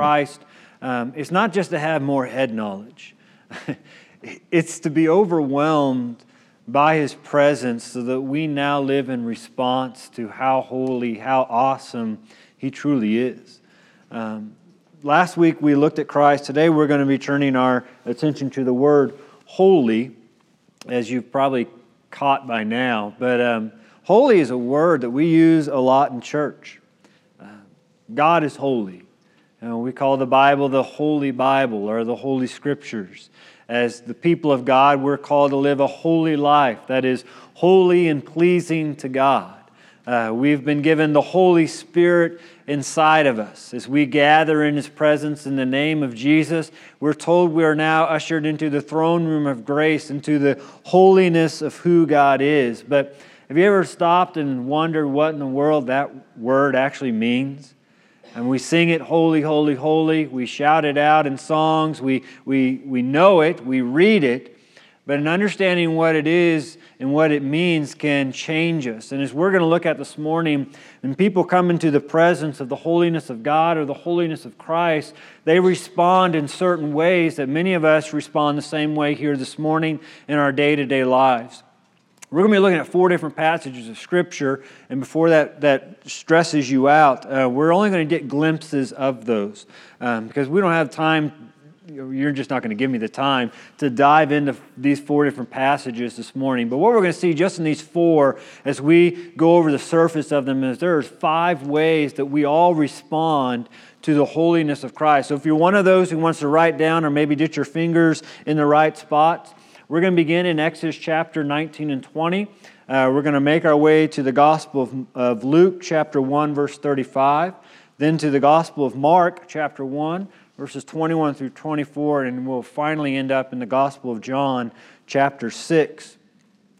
Christ, um, it's not just to have more head knowledge, it's to be overwhelmed by His presence so that we now live in response to how holy, how awesome He truly is. Um, last week we looked at Christ. Today we're going to be turning our attention to the word holy, as you've probably caught by now. But um, holy is a word that we use a lot in church. Uh, God is holy. You know, we call the Bible the Holy Bible or the Holy Scriptures. As the people of God, we're called to live a holy life that is holy and pleasing to God. Uh, we've been given the Holy Spirit inside of us. As we gather in His presence in the name of Jesus, we're told we are now ushered into the throne room of grace, into the holiness of who God is. But have you ever stopped and wondered what in the world that word actually means? And we sing it, holy, holy, holy. We shout it out in songs. We, we, we know it. We read it. But an understanding what it is and what it means can change us. And as we're going to look at this morning, when people come into the presence of the holiness of God or the holiness of Christ, they respond in certain ways that many of us respond the same way here this morning in our day to day lives. We're going to be looking at four different passages of Scripture, and before that, that stresses you out, uh, we're only going to get glimpses of those um, because we don't have time you're just not going to give me the time to dive into these four different passages this morning. But what we're going to see just in these four, as we go over the surface of them, is there's five ways that we all respond to the holiness of Christ. So if you're one of those who wants to write down or maybe get your fingers in the right spots, we're going to begin in Exodus chapter 19 and 20. Uh, we're going to make our way to the Gospel of, of Luke, chapter 1, verse 35, then to the Gospel of Mark, chapter 1, verses 21 through 24, and we'll finally end up in the Gospel of John, chapter 6.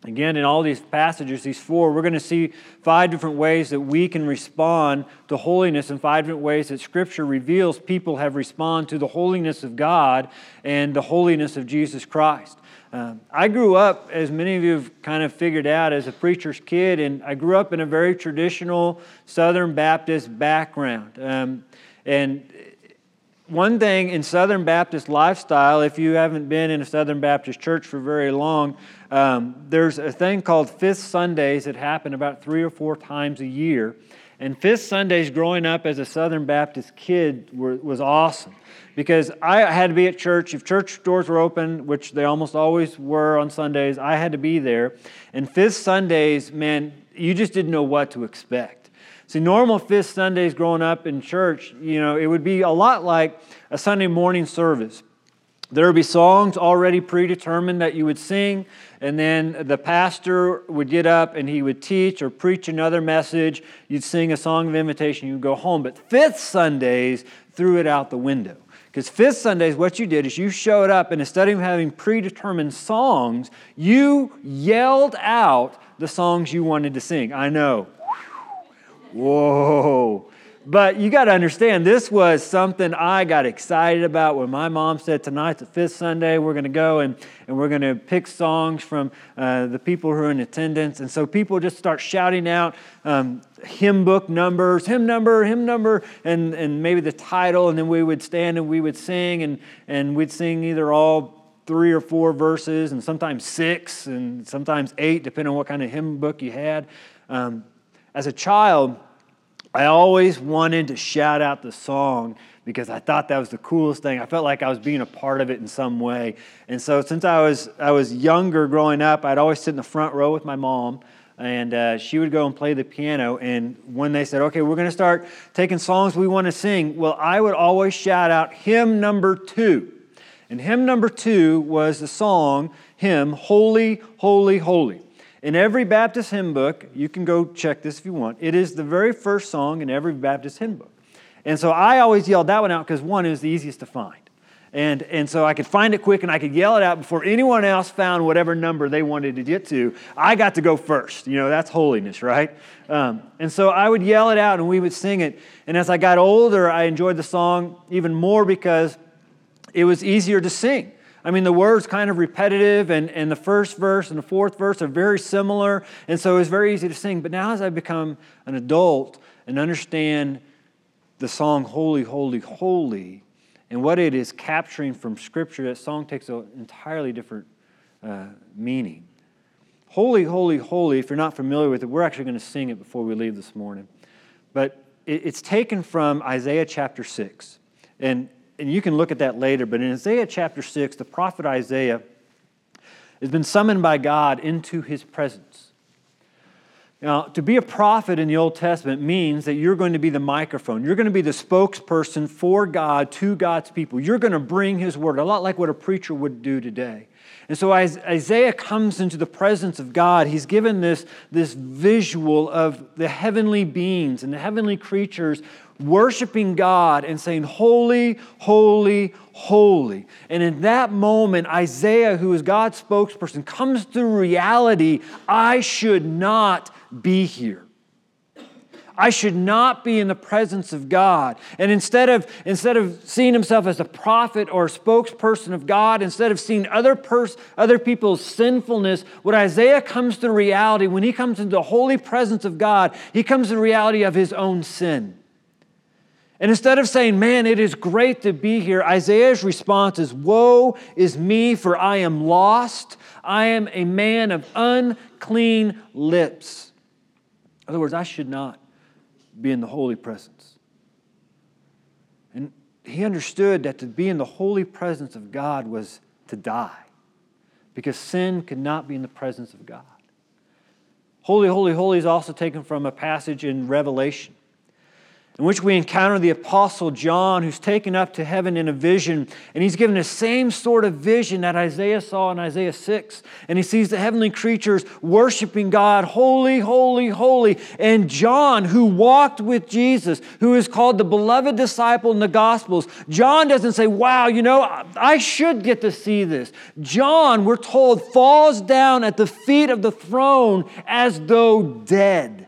Again, in all these passages, these four, we're going to see five different ways that we can respond to holiness and five different ways that Scripture reveals people have responded to the holiness of God and the holiness of Jesus Christ. Um, I grew up, as many of you have kind of figured out, as a preacher's kid, and I grew up in a very traditional Southern Baptist background. Um, and one thing in Southern Baptist lifestyle, if you haven't been in a Southern Baptist church for very long, um, there's a thing called Fifth Sundays that happen about three or four times a year. And Fifth Sundays growing up as a Southern Baptist kid were, was awesome because I had to be at church. If church doors were open, which they almost always were on Sundays, I had to be there. And Fifth Sundays, man, you just didn't know what to expect. See, normal Fifth Sundays growing up in church, you know, it would be a lot like a Sunday morning service. There would be songs already predetermined that you would sing, and then the pastor would get up and he would teach or preach another message. You'd sing a song of invitation, you'd go home. But Fifth Sundays threw it out the window. Because Fifth Sundays, what you did is you showed up, and instead of having predetermined songs, you yelled out the songs you wanted to sing. I know, Whoa. But you got to understand, this was something I got excited about when my mom said, Tonight's the fifth Sunday, we're going to go and, and we're going to pick songs from uh, the people who are in attendance. And so people just start shouting out um, hymn book numbers, hymn number, hymn number, and, and maybe the title. And then we would stand and we would sing, and, and we'd sing either all three or four verses, and sometimes six, and sometimes eight, depending on what kind of hymn book you had. Um, as a child, I always wanted to shout out the song because I thought that was the coolest thing. I felt like I was being a part of it in some way. And so since I was, I was younger growing up, I'd always sit in the front row with my mom and uh, she would go and play the piano. And when they said, okay, we're going to start taking songs we want to sing, well, I would always shout out hymn number two. And hymn number two was the song, hymn, Holy, Holy, Holy. In every Baptist hymn book, you can go check this if you want, it is the very first song in every Baptist hymn book. And so I always yelled that one out because one is the easiest to find. And, and so I could find it quick and I could yell it out before anyone else found whatever number they wanted to get to. I got to go first. You know, that's holiness, right? Um, and so I would yell it out and we would sing it. And as I got older, I enjoyed the song even more because it was easier to sing. I mean, the word's kind of repetitive, and, and the first verse and the fourth verse are very similar, and so it's very easy to sing. But now, as I become an adult and understand the song Holy, Holy, Holy and what it is capturing from Scripture, that song takes an entirely different uh, meaning. Holy, holy, holy, if you're not familiar with it, we're actually going to sing it before we leave this morning. But it, it's taken from Isaiah chapter 6. And, and you can look at that later, but in Isaiah chapter 6, the prophet Isaiah has been summoned by God into his presence. Now, to be a prophet in the Old Testament means that you're going to be the microphone. You're going to be the spokesperson for God to God's people. You're going to bring His word, a lot like what a preacher would do today. And so Isaiah comes into the presence of God, he's given this, this visual of the heavenly beings and the heavenly creatures worshiping God and saying, Holy, holy, holy. And in that moment, Isaiah, who is God's spokesperson, comes to reality I should not be here. I should not be in the presence of God. And instead of, instead of seeing himself as a prophet or a spokesperson of God, instead of seeing other, pers- other people's sinfulness, what Isaiah comes to reality, when he comes into the holy presence of God, he comes to reality of his own sin. And instead of saying, Man, it is great to be here, Isaiah's response is, Woe is me, for I am lost. I am a man of unclean lips. In other words, I should not be in the holy presence. And he understood that to be in the holy presence of God was to die because sin could not be in the presence of God. Holy, holy, holy is also taken from a passage in Revelation in which we encounter the Apostle John, who's taken up to heaven in a vision. And he's given the same sort of vision that Isaiah saw in Isaiah 6. And he sees the heavenly creatures worshiping God, holy, holy, holy. And John, who walked with Jesus, who is called the beloved disciple in the Gospels, John doesn't say, Wow, you know, I should get to see this. John, we're told, falls down at the feet of the throne as though dead.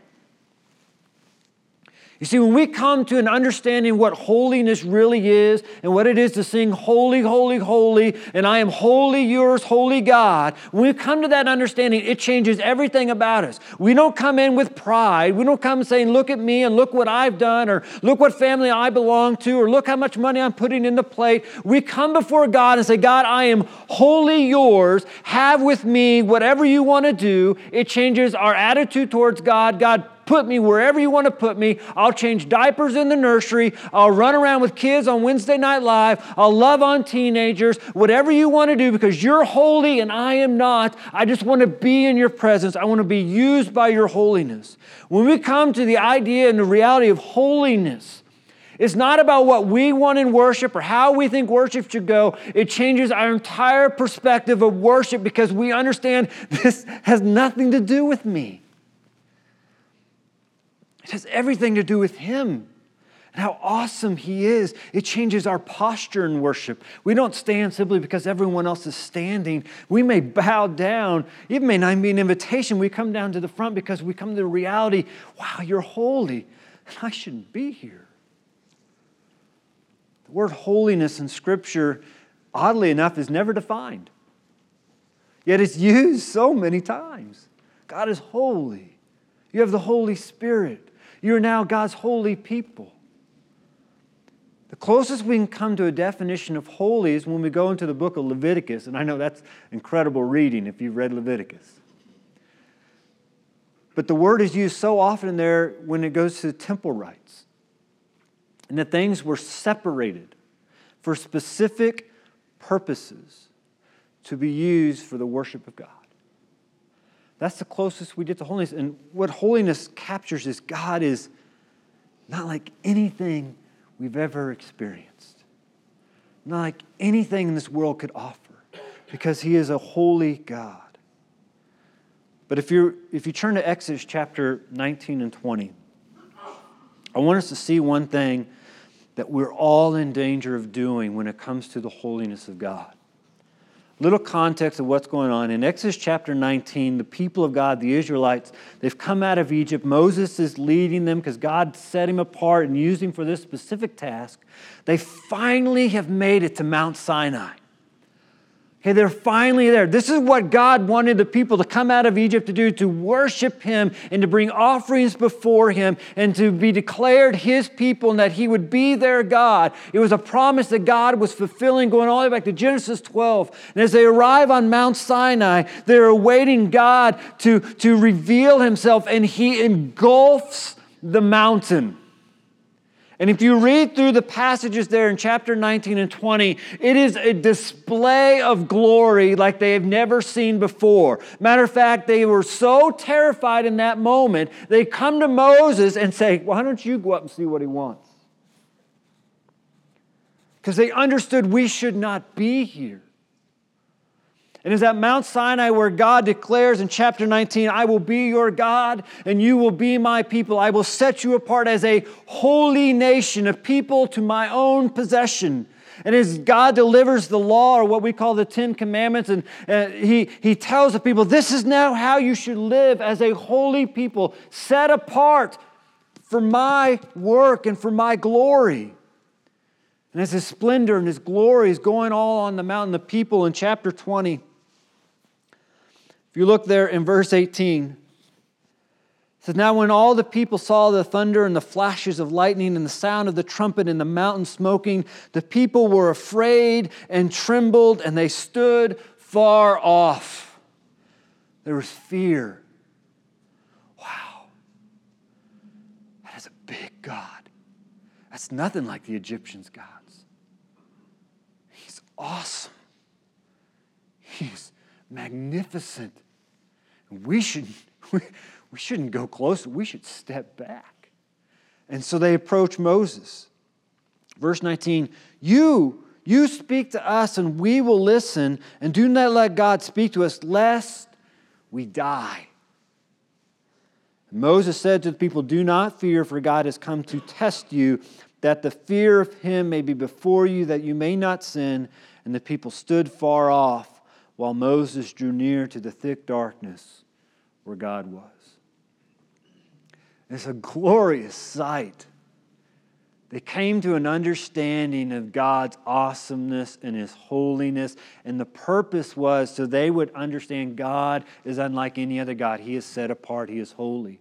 You see, when we come to an understanding what holiness really is and what it is to sing holy, holy, holy, and I am wholly yours, holy God, when we come to that understanding, it changes everything about us. We don't come in with pride. We don't come saying, look at me and look what I've done, or look what family I belong to, or look how much money I'm putting in the plate. We come before God and say, God, I am wholly yours. Have with me whatever you want to do. It changes our attitude towards God. God, Put me wherever you want to put me. I'll change diapers in the nursery. I'll run around with kids on Wednesday Night Live. I'll love on teenagers. Whatever you want to do because you're holy and I am not. I just want to be in your presence. I want to be used by your holiness. When we come to the idea and the reality of holiness, it's not about what we want in worship or how we think worship should go. It changes our entire perspective of worship because we understand this has nothing to do with me. It has everything to do with Him and how awesome He is. It changes our posture in worship. We don't stand simply because everyone else is standing. We may bow down. It may not be an invitation. We come down to the front because we come to the reality wow, you're holy, and I shouldn't be here. The word holiness in Scripture, oddly enough, is never defined, yet it's used so many times. God is holy. You have the Holy Spirit. You're now God's holy people. The closest we can come to a definition of holy is when we go into the book of Leviticus, and I know that's incredible reading if you've read Leviticus. But the word is used so often there when it goes to the temple rites, and that things were separated for specific purposes to be used for the worship of God. That's the closest we get to holiness. And what holiness captures is God is not like anything we've ever experienced, not like anything in this world could offer, because He is a holy God. But if, you if you turn to Exodus chapter 19 and 20, I want us to see one thing that we're all in danger of doing when it comes to the holiness of God little context of what's going on. In Exodus chapter 19, the people of God, the Israelites, they've come out of Egypt. Moses is leading them because God set him apart and used him for this specific task. They finally have made it to Mount Sinai. Okay, they're finally there. This is what God wanted the people to come out of Egypt to do to worship Him and to bring offerings before Him and to be declared His people and that He would be their God. It was a promise that God was fulfilling going all the way back to Genesis 12. And as they arrive on Mount Sinai, they're awaiting God to, to reveal Himself, and He engulfs the mountain. And if you read through the passages there in chapter 19 and 20, it is a display of glory like they have never seen before. Matter of fact, they were so terrified in that moment, they come to Moses and say, Why don't you go up and see what he wants? Because they understood we should not be here. And is at Mount Sinai where God declares in chapter 19, I will be your God and you will be my people. I will set you apart as a holy nation, a people to my own possession. And as God delivers the law, or what we call the Ten Commandments, and uh, he, he tells the people, This is now how you should live as a holy people, set apart for my work and for my glory. And as his splendor and his glory is going all on the mountain, the people in chapter 20 if you look there in verse 18, it says, Now when all the people saw the thunder and the flashes of lightning and the sound of the trumpet and the mountain smoking, the people were afraid and trembled, and they stood far off. There was fear. Wow. That is a big God. That's nothing like the Egyptians' gods. He's awesome. He's magnificent. We, should, we, we shouldn't go close, we should step back. And so they approach Moses. Verse 19, you, you speak to us and we will listen, and do not let God speak to us, lest we die. Moses said to the people, Do not fear, for God has come to test you, that the fear of him may be before you, that you may not sin. And the people stood far off while Moses drew near to the thick darkness where God was. It's a glorious sight. They came to an understanding of God's awesomeness and His holiness, and the purpose was so they would understand God is unlike any other God. He is set apart, He is holy.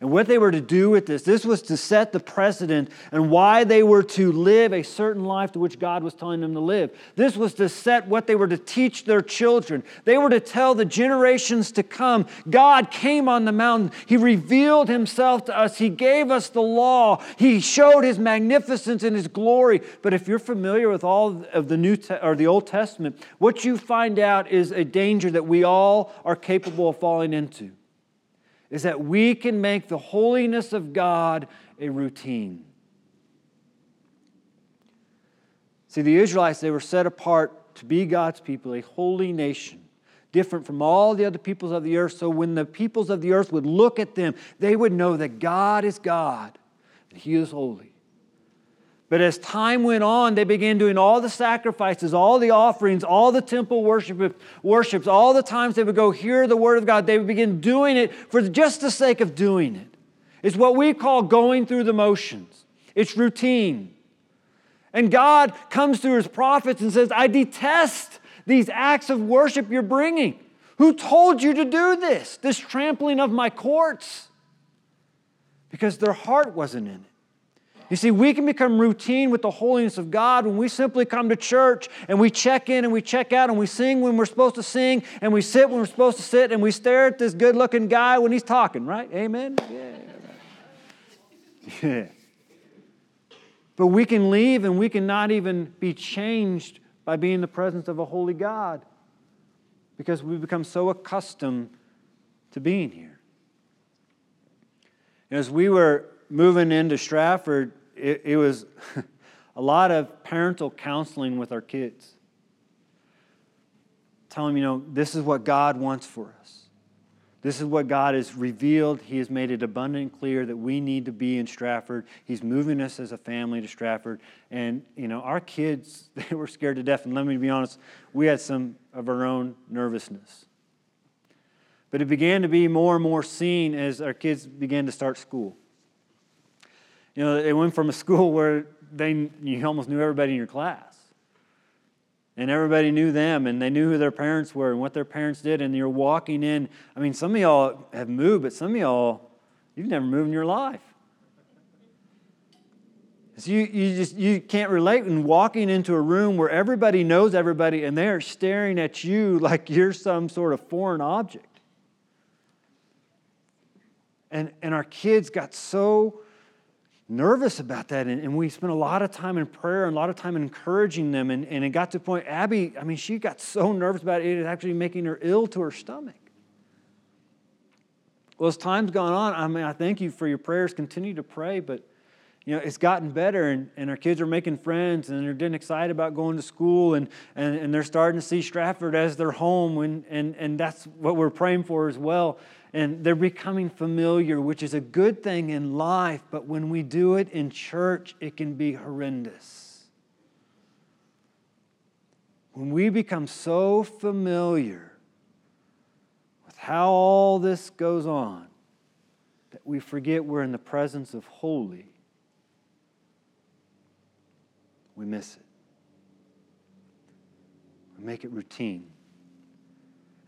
And what they were to do with this, this was to set the precedent and why they were to live a certain life to which God was telling them to live. This was to set what they were to teach their children. They were to tell the generations to come God came on the mountain. He revealed himself to us. He gave us the law. He showed his magnificence and his glory. But if you're familiar with all of the New Te- or the Old Testament, what you find out is a danger that we all are capable of falling into is that we can make the holiness of God a routine. See, the Israelites, they were set apart to be God's people, a holy nation, different from all the other peoples of the earth. So when the peoples of the earth would look at them, they would know that God is God and He is holy. But as time went on, they began doing all the sacrifices, all the offerings, all the temple worship, worships, all the times they would go hear the word of God. They would begin doing it for just the sake of doing it. It's what we call going through the motions. It's routine. And God comes through his prophets and says, I detest these acts of worship you're bringing. Who told you to do this? This trampling of my courts? Because their heart wasn't in it. You see, we can become routine with the holiness of God when we simply come to church and we check in and we check out and we sing when we're supposed to sing and we sit when we're supposed to sit and we stare at this good looking guy when he's talking, right? Amen? Yeah. Yeah. But we can leave and we can not even be changed by being in the presence of a holy God because we become so accustomed to being here. As we were moving into Stratford, it, it was a lot of parental counseling with our kids. Tell them, you know, this is what God wants for us. This is what God has revealed. He has made it abundant and clear that we need to be in Stratford. He's moving us as a family to Stratford. And, you know, our kids, they were scared to death. And let me be honest, we had some of our own nervousness. But it began to be more and more seen as our kids began to start school. You know, it went from a school where they, you almost knew everybody in your class. and everybody knew them and they knew who their parents were and what their parents did. And you're walking in. I mean, some of y'all have moved, but some of y'all, you've never moved in your life. So you, you just you can't relate when walking into a room where everybody knows everybody and they are staring at you like you're some sort of foreign object. And, and our kids got so nervous about that. And, and, we spent a lot of time in prayer and a lot of time encouraging them. And, and it got to the point, Abby, I mean, she got so nervous about it, it was actually making her ill to her stomach. Well, as time's gone on, I mean, I thank you for your prayers. Continue to pray, but you know, it's gotten better and, and our kids are making friends and they're getting excited about going to school and, and, and they're starting to see Stratford as their home and, and, and that's what we're praying for as well and they're becoming familiar, which is a good thing in life, but when we do it in church, it can be horrendous. When we become so familiar with how all this goes on that we forget we're in the presence of holy, we miss it. We make it routine.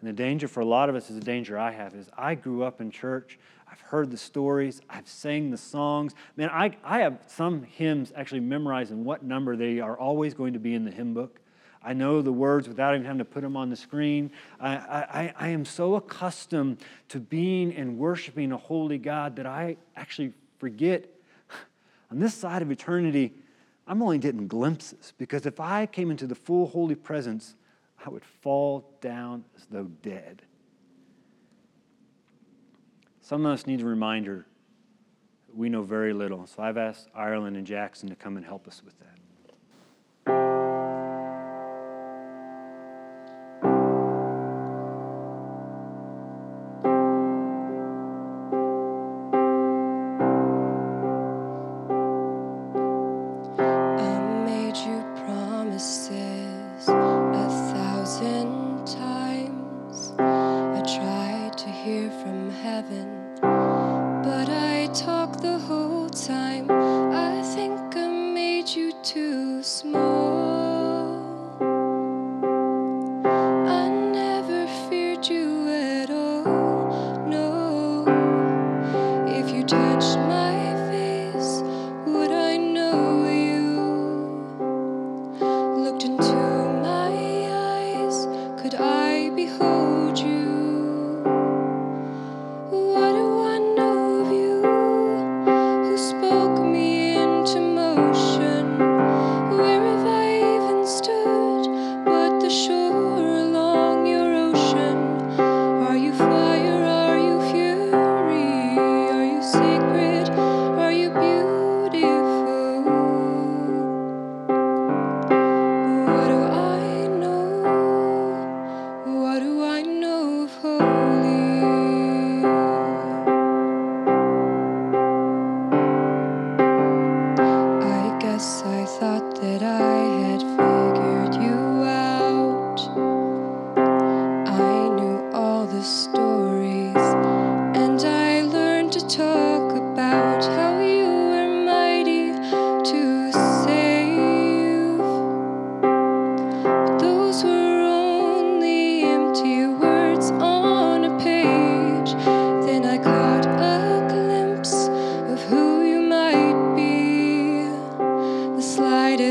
And the danger for a lot of us is the danger I have is I grew up in church. I've heard the stories. I've sang the songs. Man, I, I have some hymns actually memorized in what number they are always going to be in the hymn book. I know the words without even having to put them on the screen. I, I, I am so accustomed to being and worshiping a holy God that I actually forget on this side of eternity, I'm only getting glimpses because if I came into the full holy presence, I would fall down as though dead. Some of us need a reminder we know very little. So I've asked Ireland and Jackson to come and help us with that.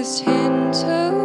just hint of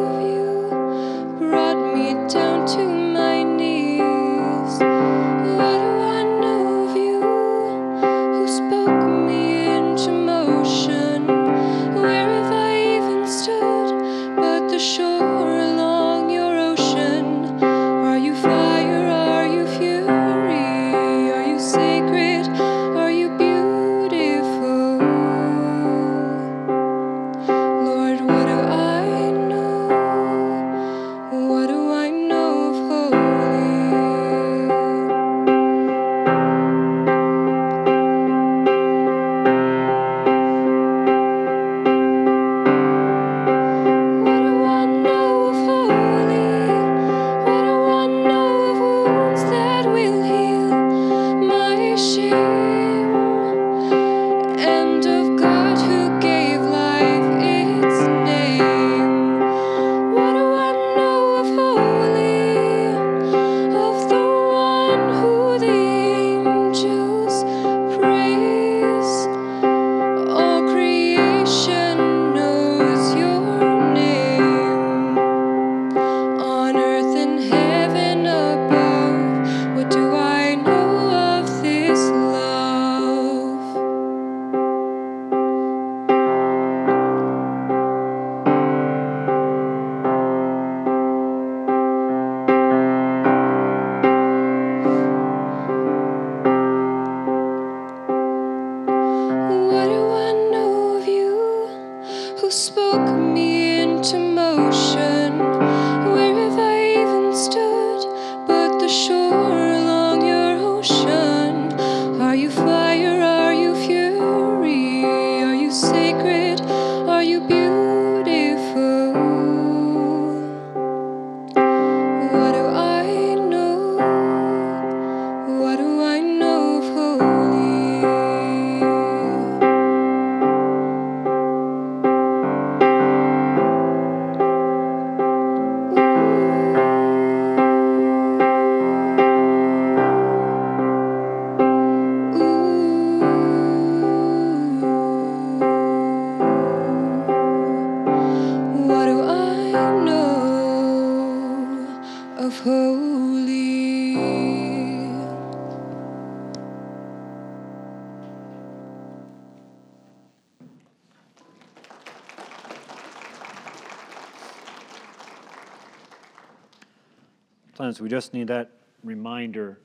we just need that reminder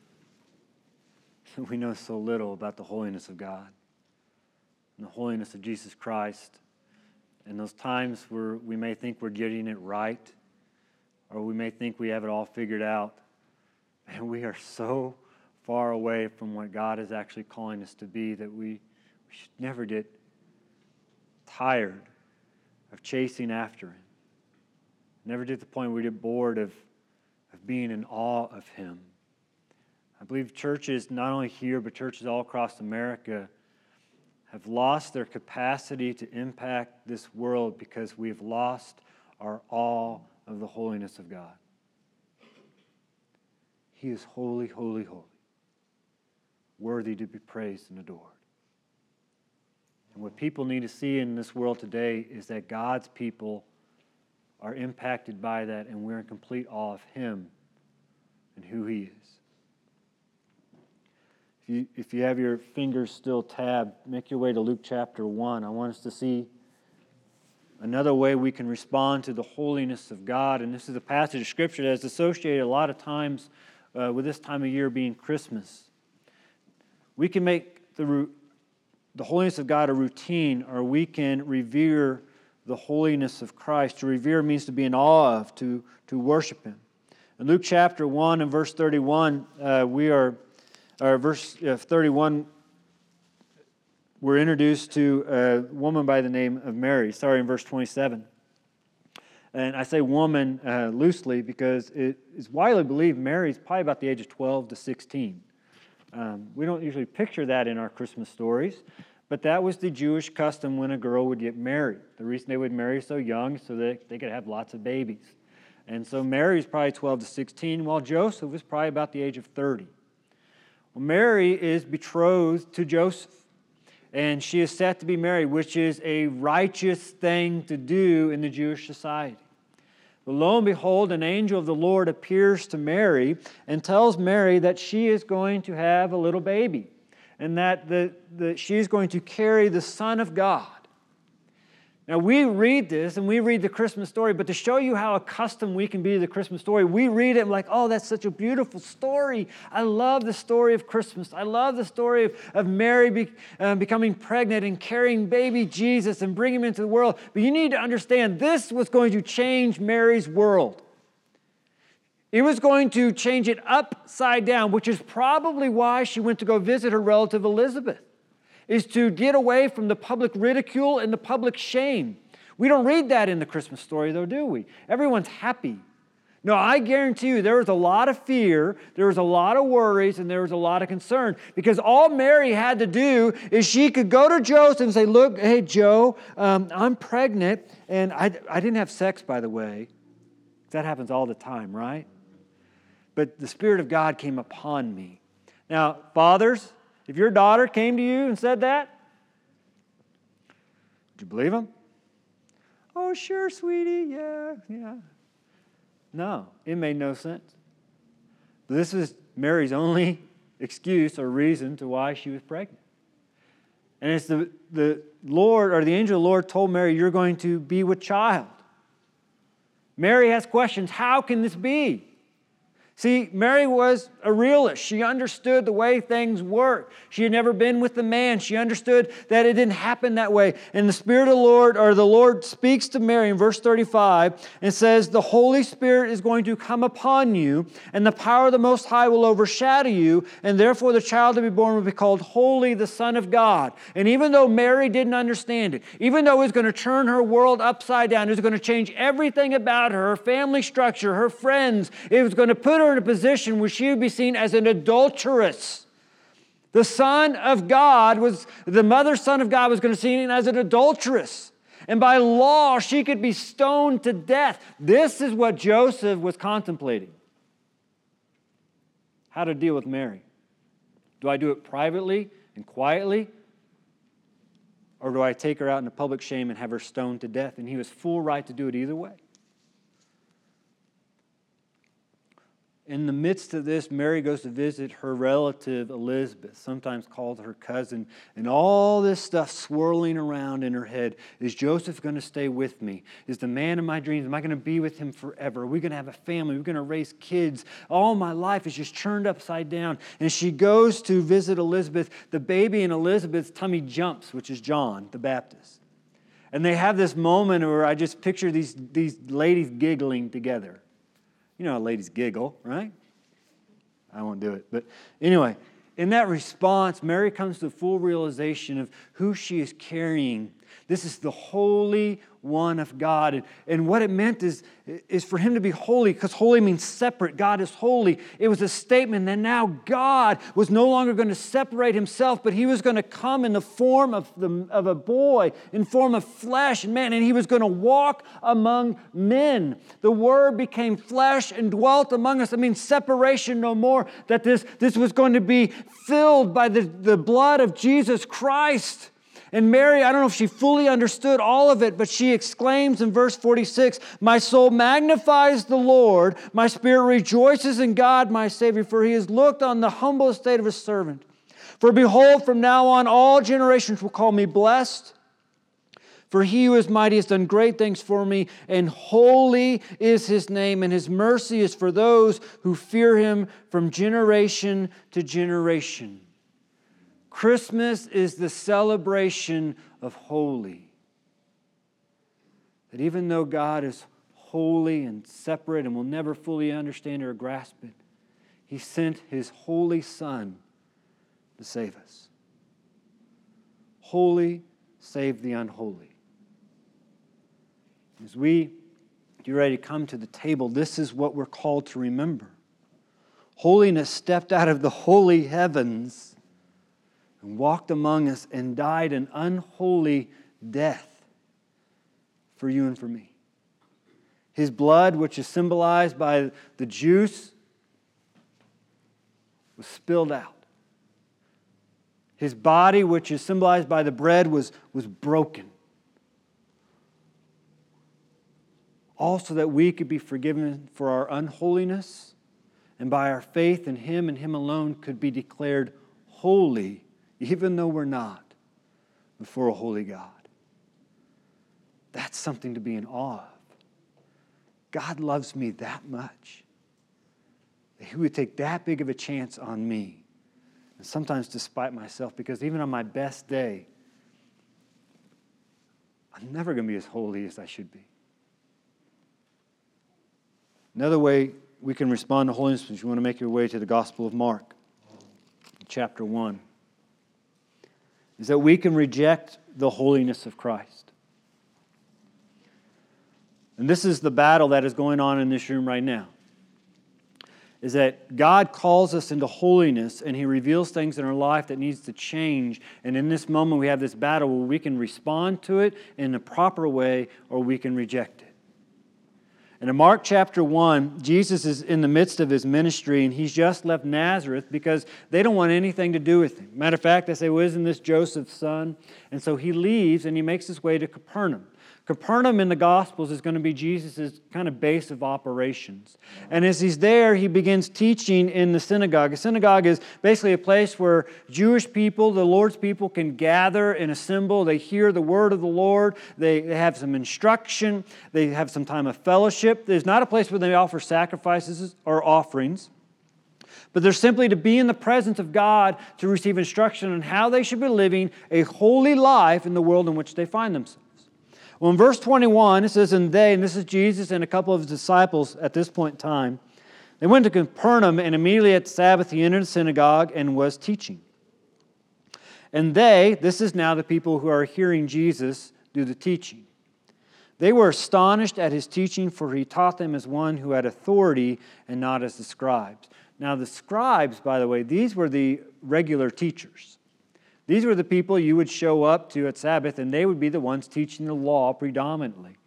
that we know so little about the holiness of God and the holiness of Jesus Christ. And those times where we may think we're getting it right, or we may think we have it all figured out, and we are so far away from what God is actually calling us to be that we, we should never get tired of chasing after Him. Never get to the point where we get bored of of being in awe of Him. I believe churches, not only here, but churches all across America, have lost their capacity to impact this world because we have lost our awe of the holiness of God. He is holy, holy, holy, worthy to be praised and adored. And what people need to see in this world today is that God's people are impacted by that, and we're in complete awe of Him and who He is. If you, if you have your fingers still tabbed, make your way to Luke chapter 1. I want us to see another way we can respond to the holiness of God. And this is a passage of Scripture that's associated a lot of times uh, with this time of year being Christmas. We can make the, the holiness of God a routine, or we can revere the holiness of Christ. To revere means to be in awe of, to, to worship Him. In Luke chapter 1 and verse 31, uh, we are, or verse uh, 31, we're introduced to a woman by the name of Mary. Sorry, in verse 27. And I say woman uh, loosely because it is widely believed Mary is probably about the age of 12 to 16. Um, we don't usually picture that in our Christmas stories, but that was the Jewish custom when a girl would get married. The reason they would marry so young so that they could have lots of babies. And so Mary's probably 12 to 16, while Joseph was probably about the age of 30. Well, Mary is betrothed to Joseph, and she is set to be married, which is a righteous thing to do in the Jewish society. But lo and behold, an angel of the Lord appears to Mary and tells Mary that she is going to have a little baby and that the, she's going to carry the Son of God. Now, we read this and we read the Christmas story, but to show you how accustomed we can be to the Christmas story, we read it like, oh, that's such a beautiful story. I love the story of Christmas. I love the story of, of Mary be, uh, becoming pregnant and carrying baby Jesus and bringing him into the world. But you need to understand this was going to change Mary's world. It was going to change it upside down, which is probably why she went to go visit her relative Elizabeth, is to get away from the public ridicule and the public shame. We don't read that in the Christmas story, though, do we? Everyone's happy. No, I guarantee you there was a lot of fear, there was a lot of worries, and there was a lot of concern because all Mary had to do is she could go to Joseph and say, Look, hey, Joe, um, I'm pregnant, and I, I didn't have sex, by the way. That happens all the time, right? But the Spirit of God came upon me. Now, fathers, if your daughter came to you and said that, would you believe him? Oh, sure, sweetie, yeah, yeah. No, it made no sense. This is Mary's only excuse or reason to why she was pregnant. And it's the, the Lord or the angel of the Lord told Mary, You're going to be with child. Mary has questions How can this be? See, Mary was a realist. She understood the way things work. She had never been with the man. She understood that it didn't happen that way. And the Spirit of the Lord, or the Lord speaks to Mary in verse 35 and says, The Holy Spirit is going to come upon you, and the power of the Most High will overshadow you, and therefore the child to be born will be called Holy, the Son of God. And even though Mary didn't understand it, even though it was going to turn her world upside down, it was going to change everything about her, her family structure, her friends, it was going to put her in a position where she would be seen as an adulteress. The Son of God was, the mother Son of God was going to be seen as an adulteress. And by law, she could be stoned to death. This is what Joseph was contemplating how to deal with Mary. Do I do it privately and quietly? Or do I take her out into public shame and have her stoned to death? And he was full right to do it either way. In the midst of this, Mary goes to visit her relative Elizabeth, sometimes called her cousin, and all this stuff swirling around in her head. Is Joseph going to stay with me? Is the man of my dreams, am I going to be with him forever? Are we going to have a family? Are we going to raise kids? All my life is just turned upside down. And she goes to visit Elizabeth. The baby in Elizabeth's tummy jumps, which is John the Baptist. And they have this moment where I just picture these, these ladies giggling together. You know how ladies giggle, right? I won't do it. But anyway, in that response, Mary comes to the full realization of who she is carrying. This is the Holy One of God. And, and what it meant is, is for him to be holy, because holy means separate. God is holy. It was a statement that now God was no longer going to separate himself, but he was going to come in the form of, the, of a boy, in form of flesh and man, and he was going to walk among men. The Word became flesh and dwelt among us. I mean, separation no more, that this, this was going to be filled by the, the blood of Jesus Christ. And Mary, I don't know if she fully understood all of it, but she exclaims in verse 46 My soul magnifies the Lord, my spirit rejoices in God, my Savior, for he has looked on the humble estate of his servant. For behold, from now on all generations will call me blessed. For he who is mighty has done great things for me, and holy is his name, and his mercy is for those who fear him from generation to generation. Christmas is the celebration of holy. That even though God is holy and separate and will never fully understand or grasp it, He sent His holy Son to save us. Holy save the unholy. As we get ready to come to the table, this is what we're called to remember. Holiness stepped out of the holy heavens and walked among us and died an unholy death for you and for me. His blood, which is symbolized by the juice, was spilled out. His body, which is symbolized by the bread, was, was broken. Also, that we could be forgiven for our unholiness, and by our faith in Him and Him alone could be declared holy even though we're not, before a holy God. That's something to be in awe of. God loves me that much. That He would take that big of a chance on me. And sometimes despite myself, because even on my best day, I'm never going to be as holy as I should be. Another way we can respond to holiness is you want to make your way to the Gospel of Mark, chapter 1 is that we can reject the holiness of Christ. And this is the battle that is going on in this room right now. Is that God calls us into holiness and He reveals things in our life that needs to change. And in this moment, we have this battle where we can respond to it in a proper way or we can reject it. And in Mark chapter 1, Jesus is in the midst of his ministry and he's just left Nazareth because they don't want anything to do with him. Matter of fact, they say, Well, isn't this Joseph's son? And so he leaves and he makes his way to Capernaum. Capernaum in the Gospels is going to be Jesus' kind of base of operations. And as he's there, he begins teaching in the synagogue. A synagogue is basically a place where Jewish people, the Lord's people, can gather and assemble. They hear the word of the Lord, they have some instruction, they have some time of fellowship. There's not a place where they offer sacrifices or offerings. But they're simply to be in the presence of God to receive instruction on how they should be living a holy life in the world in which they find themselves. Well, in verse 21, it says, And they, and this is Jesus and a couple of his disciples at this point in time, they went to Capernaum, and immediately at Sabbath he entered the synagogue and was teaching. And they, this is now the people who are hearing Jesus do the teaching. They were astonished at his teaching, for he taught them as one who had authority and not as the scribes. Now, the scribes, by the way, these were the regular teachers. These were the people you would show up to at Sabbath, and they would be the ones teaching the law predominantly.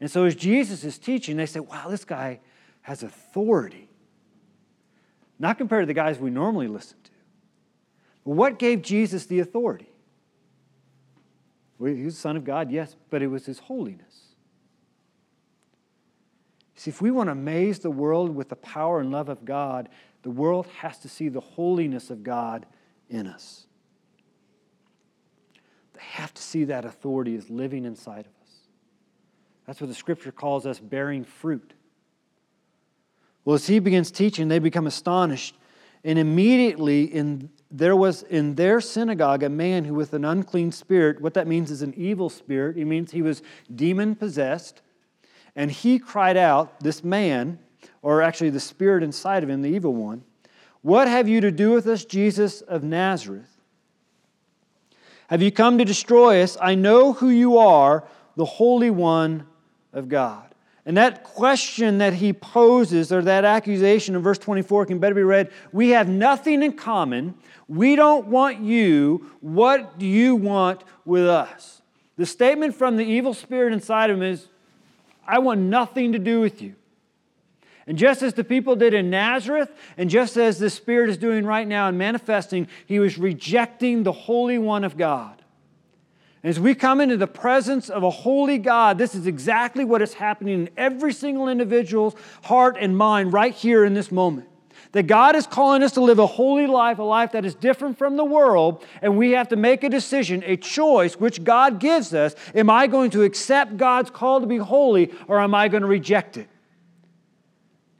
And so, as Jesus is teaching, they say, Wow, this guy has authority. Not compared to the guys we normally listen to. What gave Jesus the authority? Well, he was the Son of God, yes, but it was his holiness. See, if we want to amaze the world with the power and love of God, the world has to see the holiness of God in us. Have to see that authority is living inside of us. That's what the scripture calls us bearing fruit. Well, as he begins teaching, they become astonished. And immediately in, there was in their synagogue a man who, with an unclean spirit, what that means is an evil spirit. It means he was demon possessed. And he cried out, This man, or actually the spirit inside of him, the evil one, What have you to do with us, Jesus of Nazareth? Have you come to destroy us? I know who you are, the Holy One of God. And that question that he poses, or that accusation in verse 24, can better be read We have nothing in common. We don't want you. What do you want with us? The statement from the evil spirit inside of him is I want nothing to do with you. And just as the people did in Nazareth, and just as the Spirit is doing right now and manifesting, he was rejecting the Holy One of God. As we come into the presence of a holy God, this is exactly what is happening in every single individual's heart and mind right here in this moment. That God is calling us to live a holy life, a life that is different from the world, and we have to make a decision, a choice which God gives us. Am I going to accept God's call to be holy, or am I going to reject it?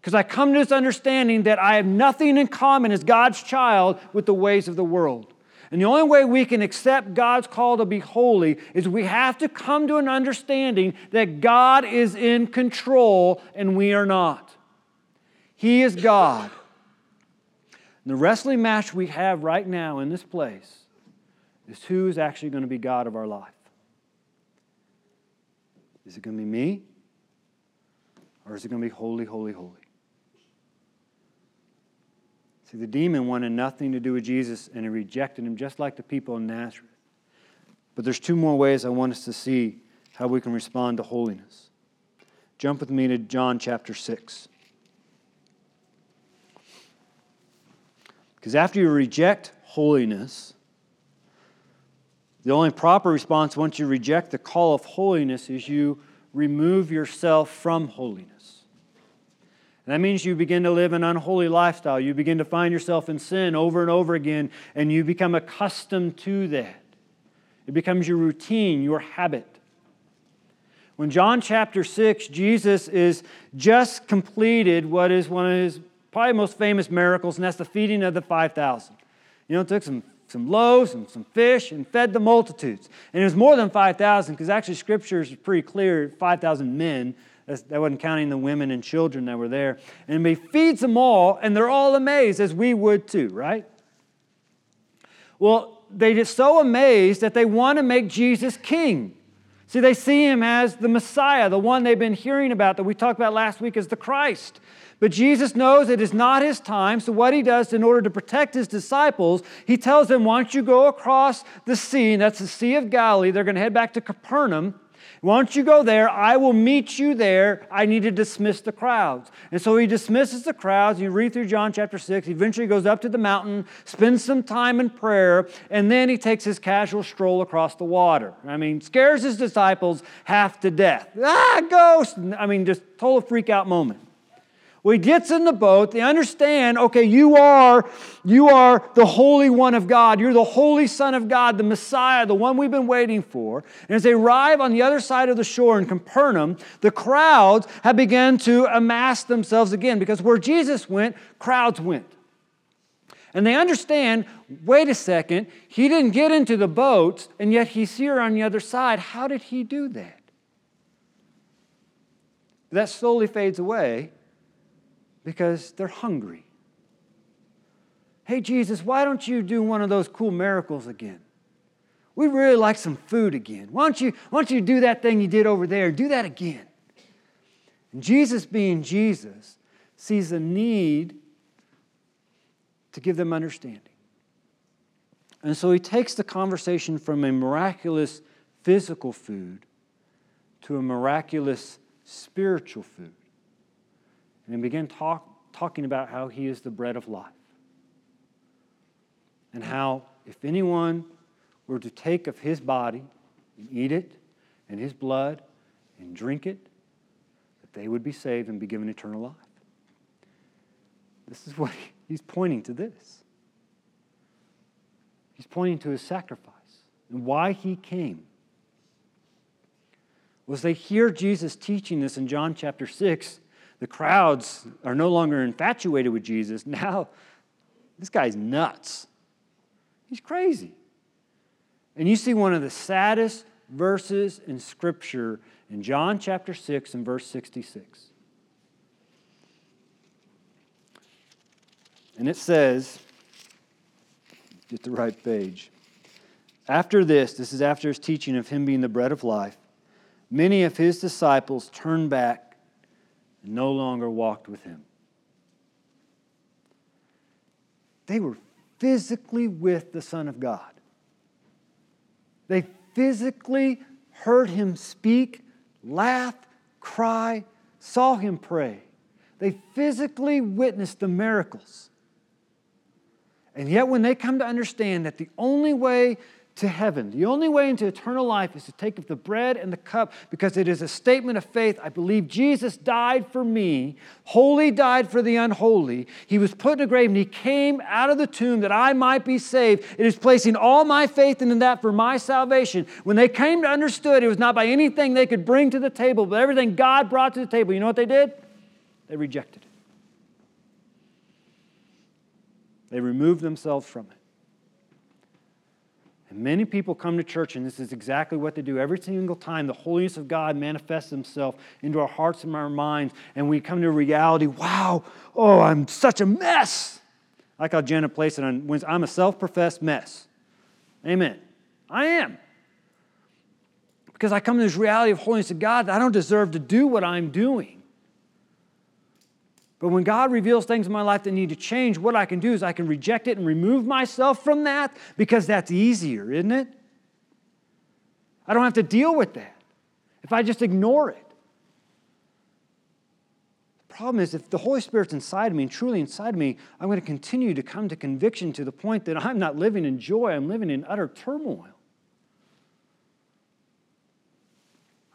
Because I come to this understanding that I have nothing in common as God's child with the ways of the world. And the only way we can accept God's call to be holy is we have to come to an understanding that God is in control and we are not. He is God. The wrestling match we have right now in this place is who is actually going to be God of our life. Is it going to be me? Or is it going to be holy, holy, holy? See, the demon wanted nothing to do with Jesus and he rejected him just like the people in Nazareth. But there's two more ways I want us to see how we can respond to holiness. Jump with me to John chapter 6. Because after you reject holiness, the only proper response once you reject the call of holiness is you remove yourself from holiness. That means you begin to live an unholy lifestyle. You begin to find yourself in sin over and over again, and you become accustomed to that. It becomes your routine, your habit. When John chapter 6, Jesus is just completed what is one of his probably most famous miracles, and that's the feeding of the 5,000. You know, took some, some loaves and some fish and fed the multitudes. And it was more than 5,000 because actually scripture is pretty clear 5,000 men. That's, that wasn't counting the women and children that were there. And he feeds them all, and they're all amazed, as we would too, right? Well, they get so amazed that they want to make Jesus king. See, they see him as the Messiah, the one they've been hearing about that we talked about last week as the Christ. But Jesus knows it is not his time, so what he does in order to protect his disciples, he tells them, don't you go across the sea, and that's the Sea of Galilee? They're going to head back to Capernaum. Don't you go there? I will meet you there. I need to dismiss the crowds. And so he dismisses the crowds. You read through John chapter 6. He eventually goes up to the mountain, spends some time in prayer, and then he takes his casual stroll across the water. I mean, scares his disciples half to death. Ah, ghost! I mean, just total freak out moment. Well, he gets in the boat. They understand, okay, you are, you are the Holy One of God. You're the Holy Son of God, the Messiah, the one we've been waiting for. And as they arrive on the other side of the shore in Capernaum, the crowds have begun to amass themselves again because where Jesus went, crowds went. And they understand wait a second, he didn't get into the boats, and yet he's here on the other side. How did he do that? That slowly fades away because they're hungry. Hey, Jesus, why don't you do one of those cool miracles again? We really like some food again. Why don't you, why don't you do that thing you did over there? Do that again. And Jesus, being Jesus, sees a need to give them understanding. And so he takes the conversation from a miraculous physical food to a miraculous spiritual food and began talk, talking about how he is the bread of life. And how, if anyone were to take of his body and eat it, and his blood and drink it, that they would be saved and be given eternal life. This is what he's pointing to this. He's pointing to his sacrifice and why he came. Was they hear Jesus teaching this in John chapter 6, the crowds are no longer infatuated with Jesus. Now, this guy's nuts. He's crazy. And you see one of the saddest verses in Scripture in John chapter 6 and verse 66. And it says, get the right page. After this, this is after his teaching of him being the bread of life, many of his disciples turned back and no longer walked with him. They were physically with the Son of God. They physically heard him speak, laugh, cry, saw him pray. They physically witnessed the miracles. And yet, when they come to understand that the only way to heaven. The only way into eternal life is to take of the bread and the cup because it is a statement of faith. I believe Jesus died for me, holy died for the unholy. He was put in a grave and he came out of the tomb that I might be saved. It is placing all my faith in that for my salvation. When they came to understood, it was not by anything they could bring to the table, but everything God brought to the table. You know what they did? They rejected it. They removed themselves from it. And many people come to church, and this is exactly what they do. Every single time the holiness of God manifests Himself into our hearts and our minds, and we come to reality wow, oh, I'm such a mess. Like how Jenna placed it on Wednesday I'm a self professed mess. Amen. I am. Because I come to this reality of holiness of God that I don't deserve to do what I'm doing. But when God reveals things in my life that need to change, what I can do is I can reject it and remove myself from that because that's easier, isn't it? I don't have to deal with that if I just ignore it. The problem is, if the Holy Spirit's inside of me and truly inside of me, I'm going to continue to come to conviction to the point that I'm not living in joy, I'm living in utter turmoil.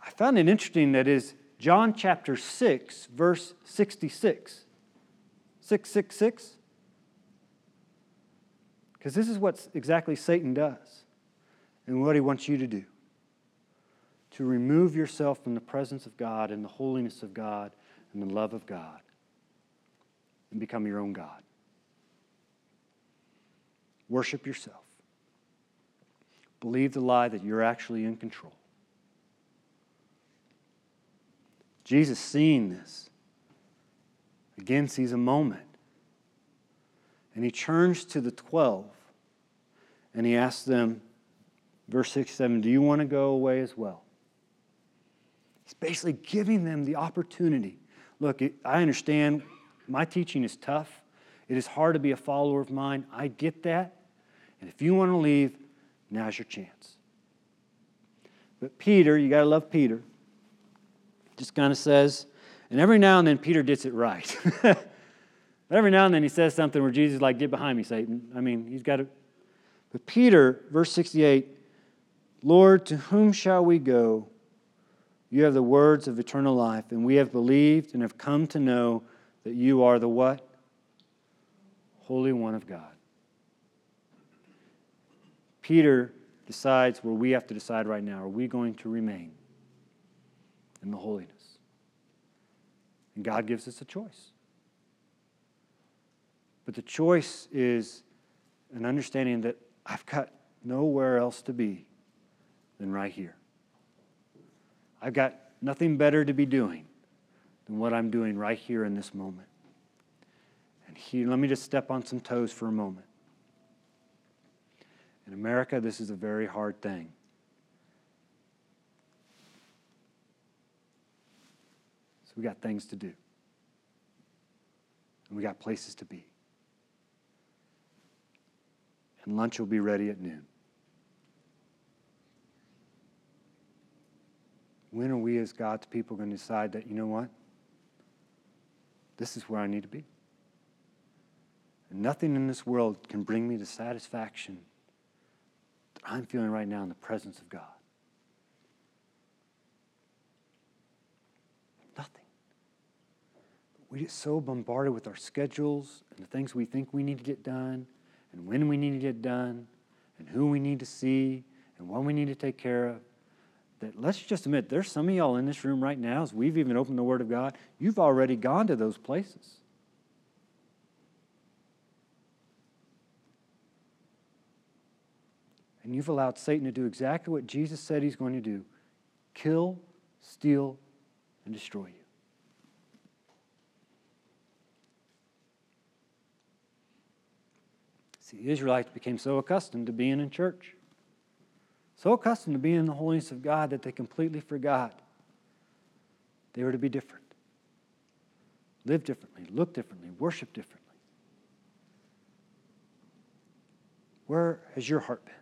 I found it interesting that is John chapter 6, verse 66. 666. Because this is what exactly Satan does and what he wants you to do to remove yourself from the presence of God and the holiness of God and the love of God and become your own God. Worship yourself. Believe the lie that you're actually in control. Jesus, seeing this, again sees a moment. And he turns to the 12 and he asks them, verse 6 7, Do you want to go away as well? He's basically giving them the opportunity. Look, I understand my teaching is tough. It is hard to be a follower of mine. I get that. And if you want to leave, now's your chance. But Peter, you got to love Peter just kind of says, and every now and then Peter gets it right. But every now and then he says something where Jesus is like, Get behind me, Satan. I mean, he's got to. But Peter, verse 68, Lord, to whom shall we go? You have the words of eternal life, and we have believed and have come to know that you are the what? Holy One of God. Peter decides where we have to decide right now. Are we going to remain? And the holiness. And God gives us a choice. But the choice is an understanding that I've got nowhere else to be than right here. I've got nothing better to be doing than what I'm doing right here in this moment. And let me just step on some toes for a moment. In America, this is a very hard thing. We got things to do. And we got places to be. And lunch will be ready at noon. When are we, as God's people, going to decide that, you know what? This is where I need to be? And nothing in this world can bring me the satisfaction that I'm feeling right now in the presence of God. We get so bombarded with our schedules and the things we think we need to get done and when we need to get done and who we need to see and what we need to take care of that let's just admit there's some of y'all in this room right now as we've even opened the Word of God, you've already gone to those places. And you've allowed Satan to do exactly what Jesus said he's going to do kill, steal, and destroy you. See, the Israelites became so accustomed to being in church, so accustomed to being in the holiness of God that they completely forgot they were to be different, live differently, look differently, worship differently. Where has your heart been?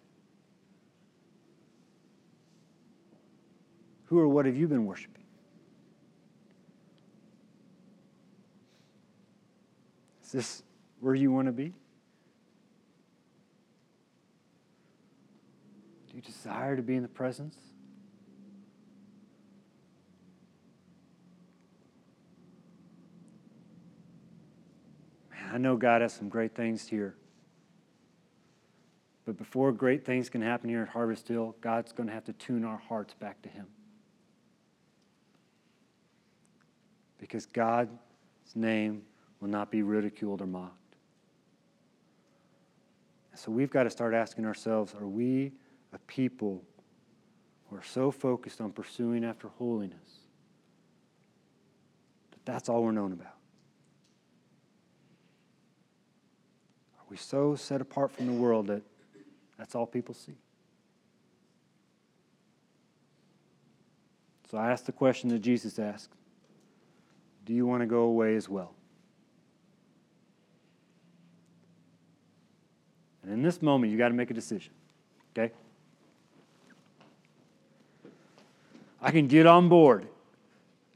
Who or what have you been worshiping? Is this where you want to be? You desire to be in the presence? Man, I know God has some great things here. But before great things can happen here at Harvest Hill, God's going to have to tune our hearts back to Him. because God's name will not be ridiculed or mocked. So we've got to start asking ourselves are we a people who are so focused on pursuing after holiness that that's all we're known about? Are we so set apart from the world that that's all people see? So I asked the question that Jesus asked do you want to go away as well? And in this moment, you got to make a decision, okay? I can get on board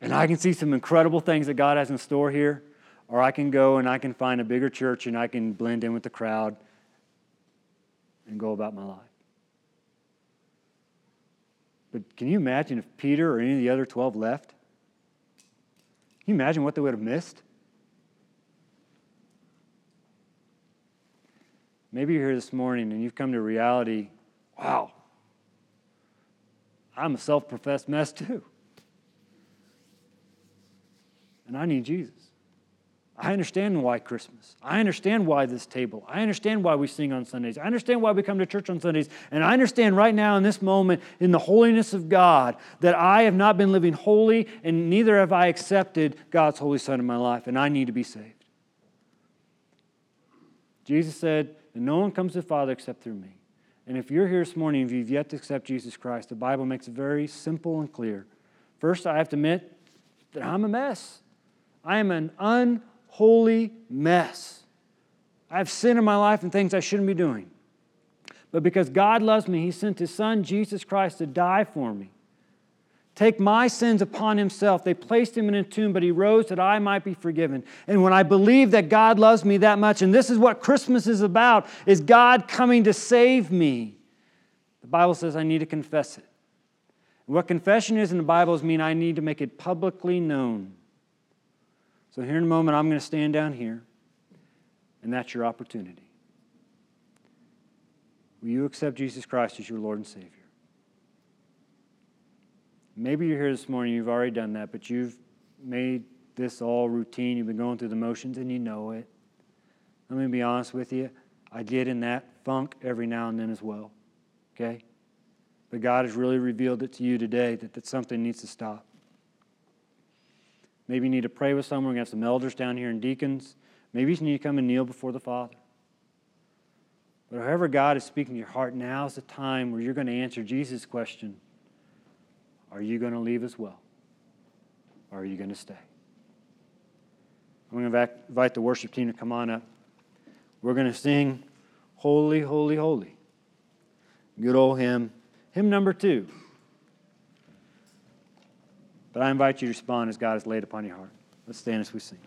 and I can see some incredible things that God has in store here, or I can go and I can find a bigger church and I can blend in with the crowd and go about my life. But can you imagine if Peter or any of the other 12 left? Can you imagine what they would have missed? Maybe you're here this morning and you've come to reality wow, I'm a self professed mess too. And I need Jesus. I understand why Christmas. I understand why this table. I understand why we sing on Sundays. I understand why we come to church on Sundays. And I understand right now in this moment, in the holiness of God, that I have not been living holy and neither have I accepted God's Holy Son in my life, and I need to be saved. Jesus said no one comes to the Father except through me. And if you're here this morning, if you've yet to accept Jesus Christ, the Bible makes it very simple and clear. First, I have to admit that I'm a mess. I am an unholy mess. I have sin in my life and things I shouldn't be doing. But because God loves me, He sent His Son, Jesus Christ, to die for me. Take my sins upon Himself. They placed Him in a tomb, but He rose that I might be forgiven. And when I believe that God loves me that much, and this is what Christmas is about, is God coming to save me. The Bible says I need to confess it. what confession is in the Bible is mean I need to make it publicly known. So, here in a moment, I'm going to stand down here, and that's your opportunity. Will you accept Jesus Christ as your Lord and Savior? Maybe you're here this morning, you've already done that, but you've made this all routine. You've been going through the motions and you know it. Me be honest with you. I get in that funk every now and then as well. Okay? But God has really revealed it to you today that, that something needs to stop. Maybe you need to pray with someone. We're going to have some elders down here and deacons. Maybe you need to come and kneel before the Father. But however God is speaking to your heart, now is the time where you're going to answer Jesus' question Are you going to leave as well? Or are you going to stay? I'm going to invite the worship team to come on up. We're going to sing Holy, Holy, Holy. Good old hymn. Hymn number two. But I invite you to respond as God has laid upon your heart. Let's stand as we sing.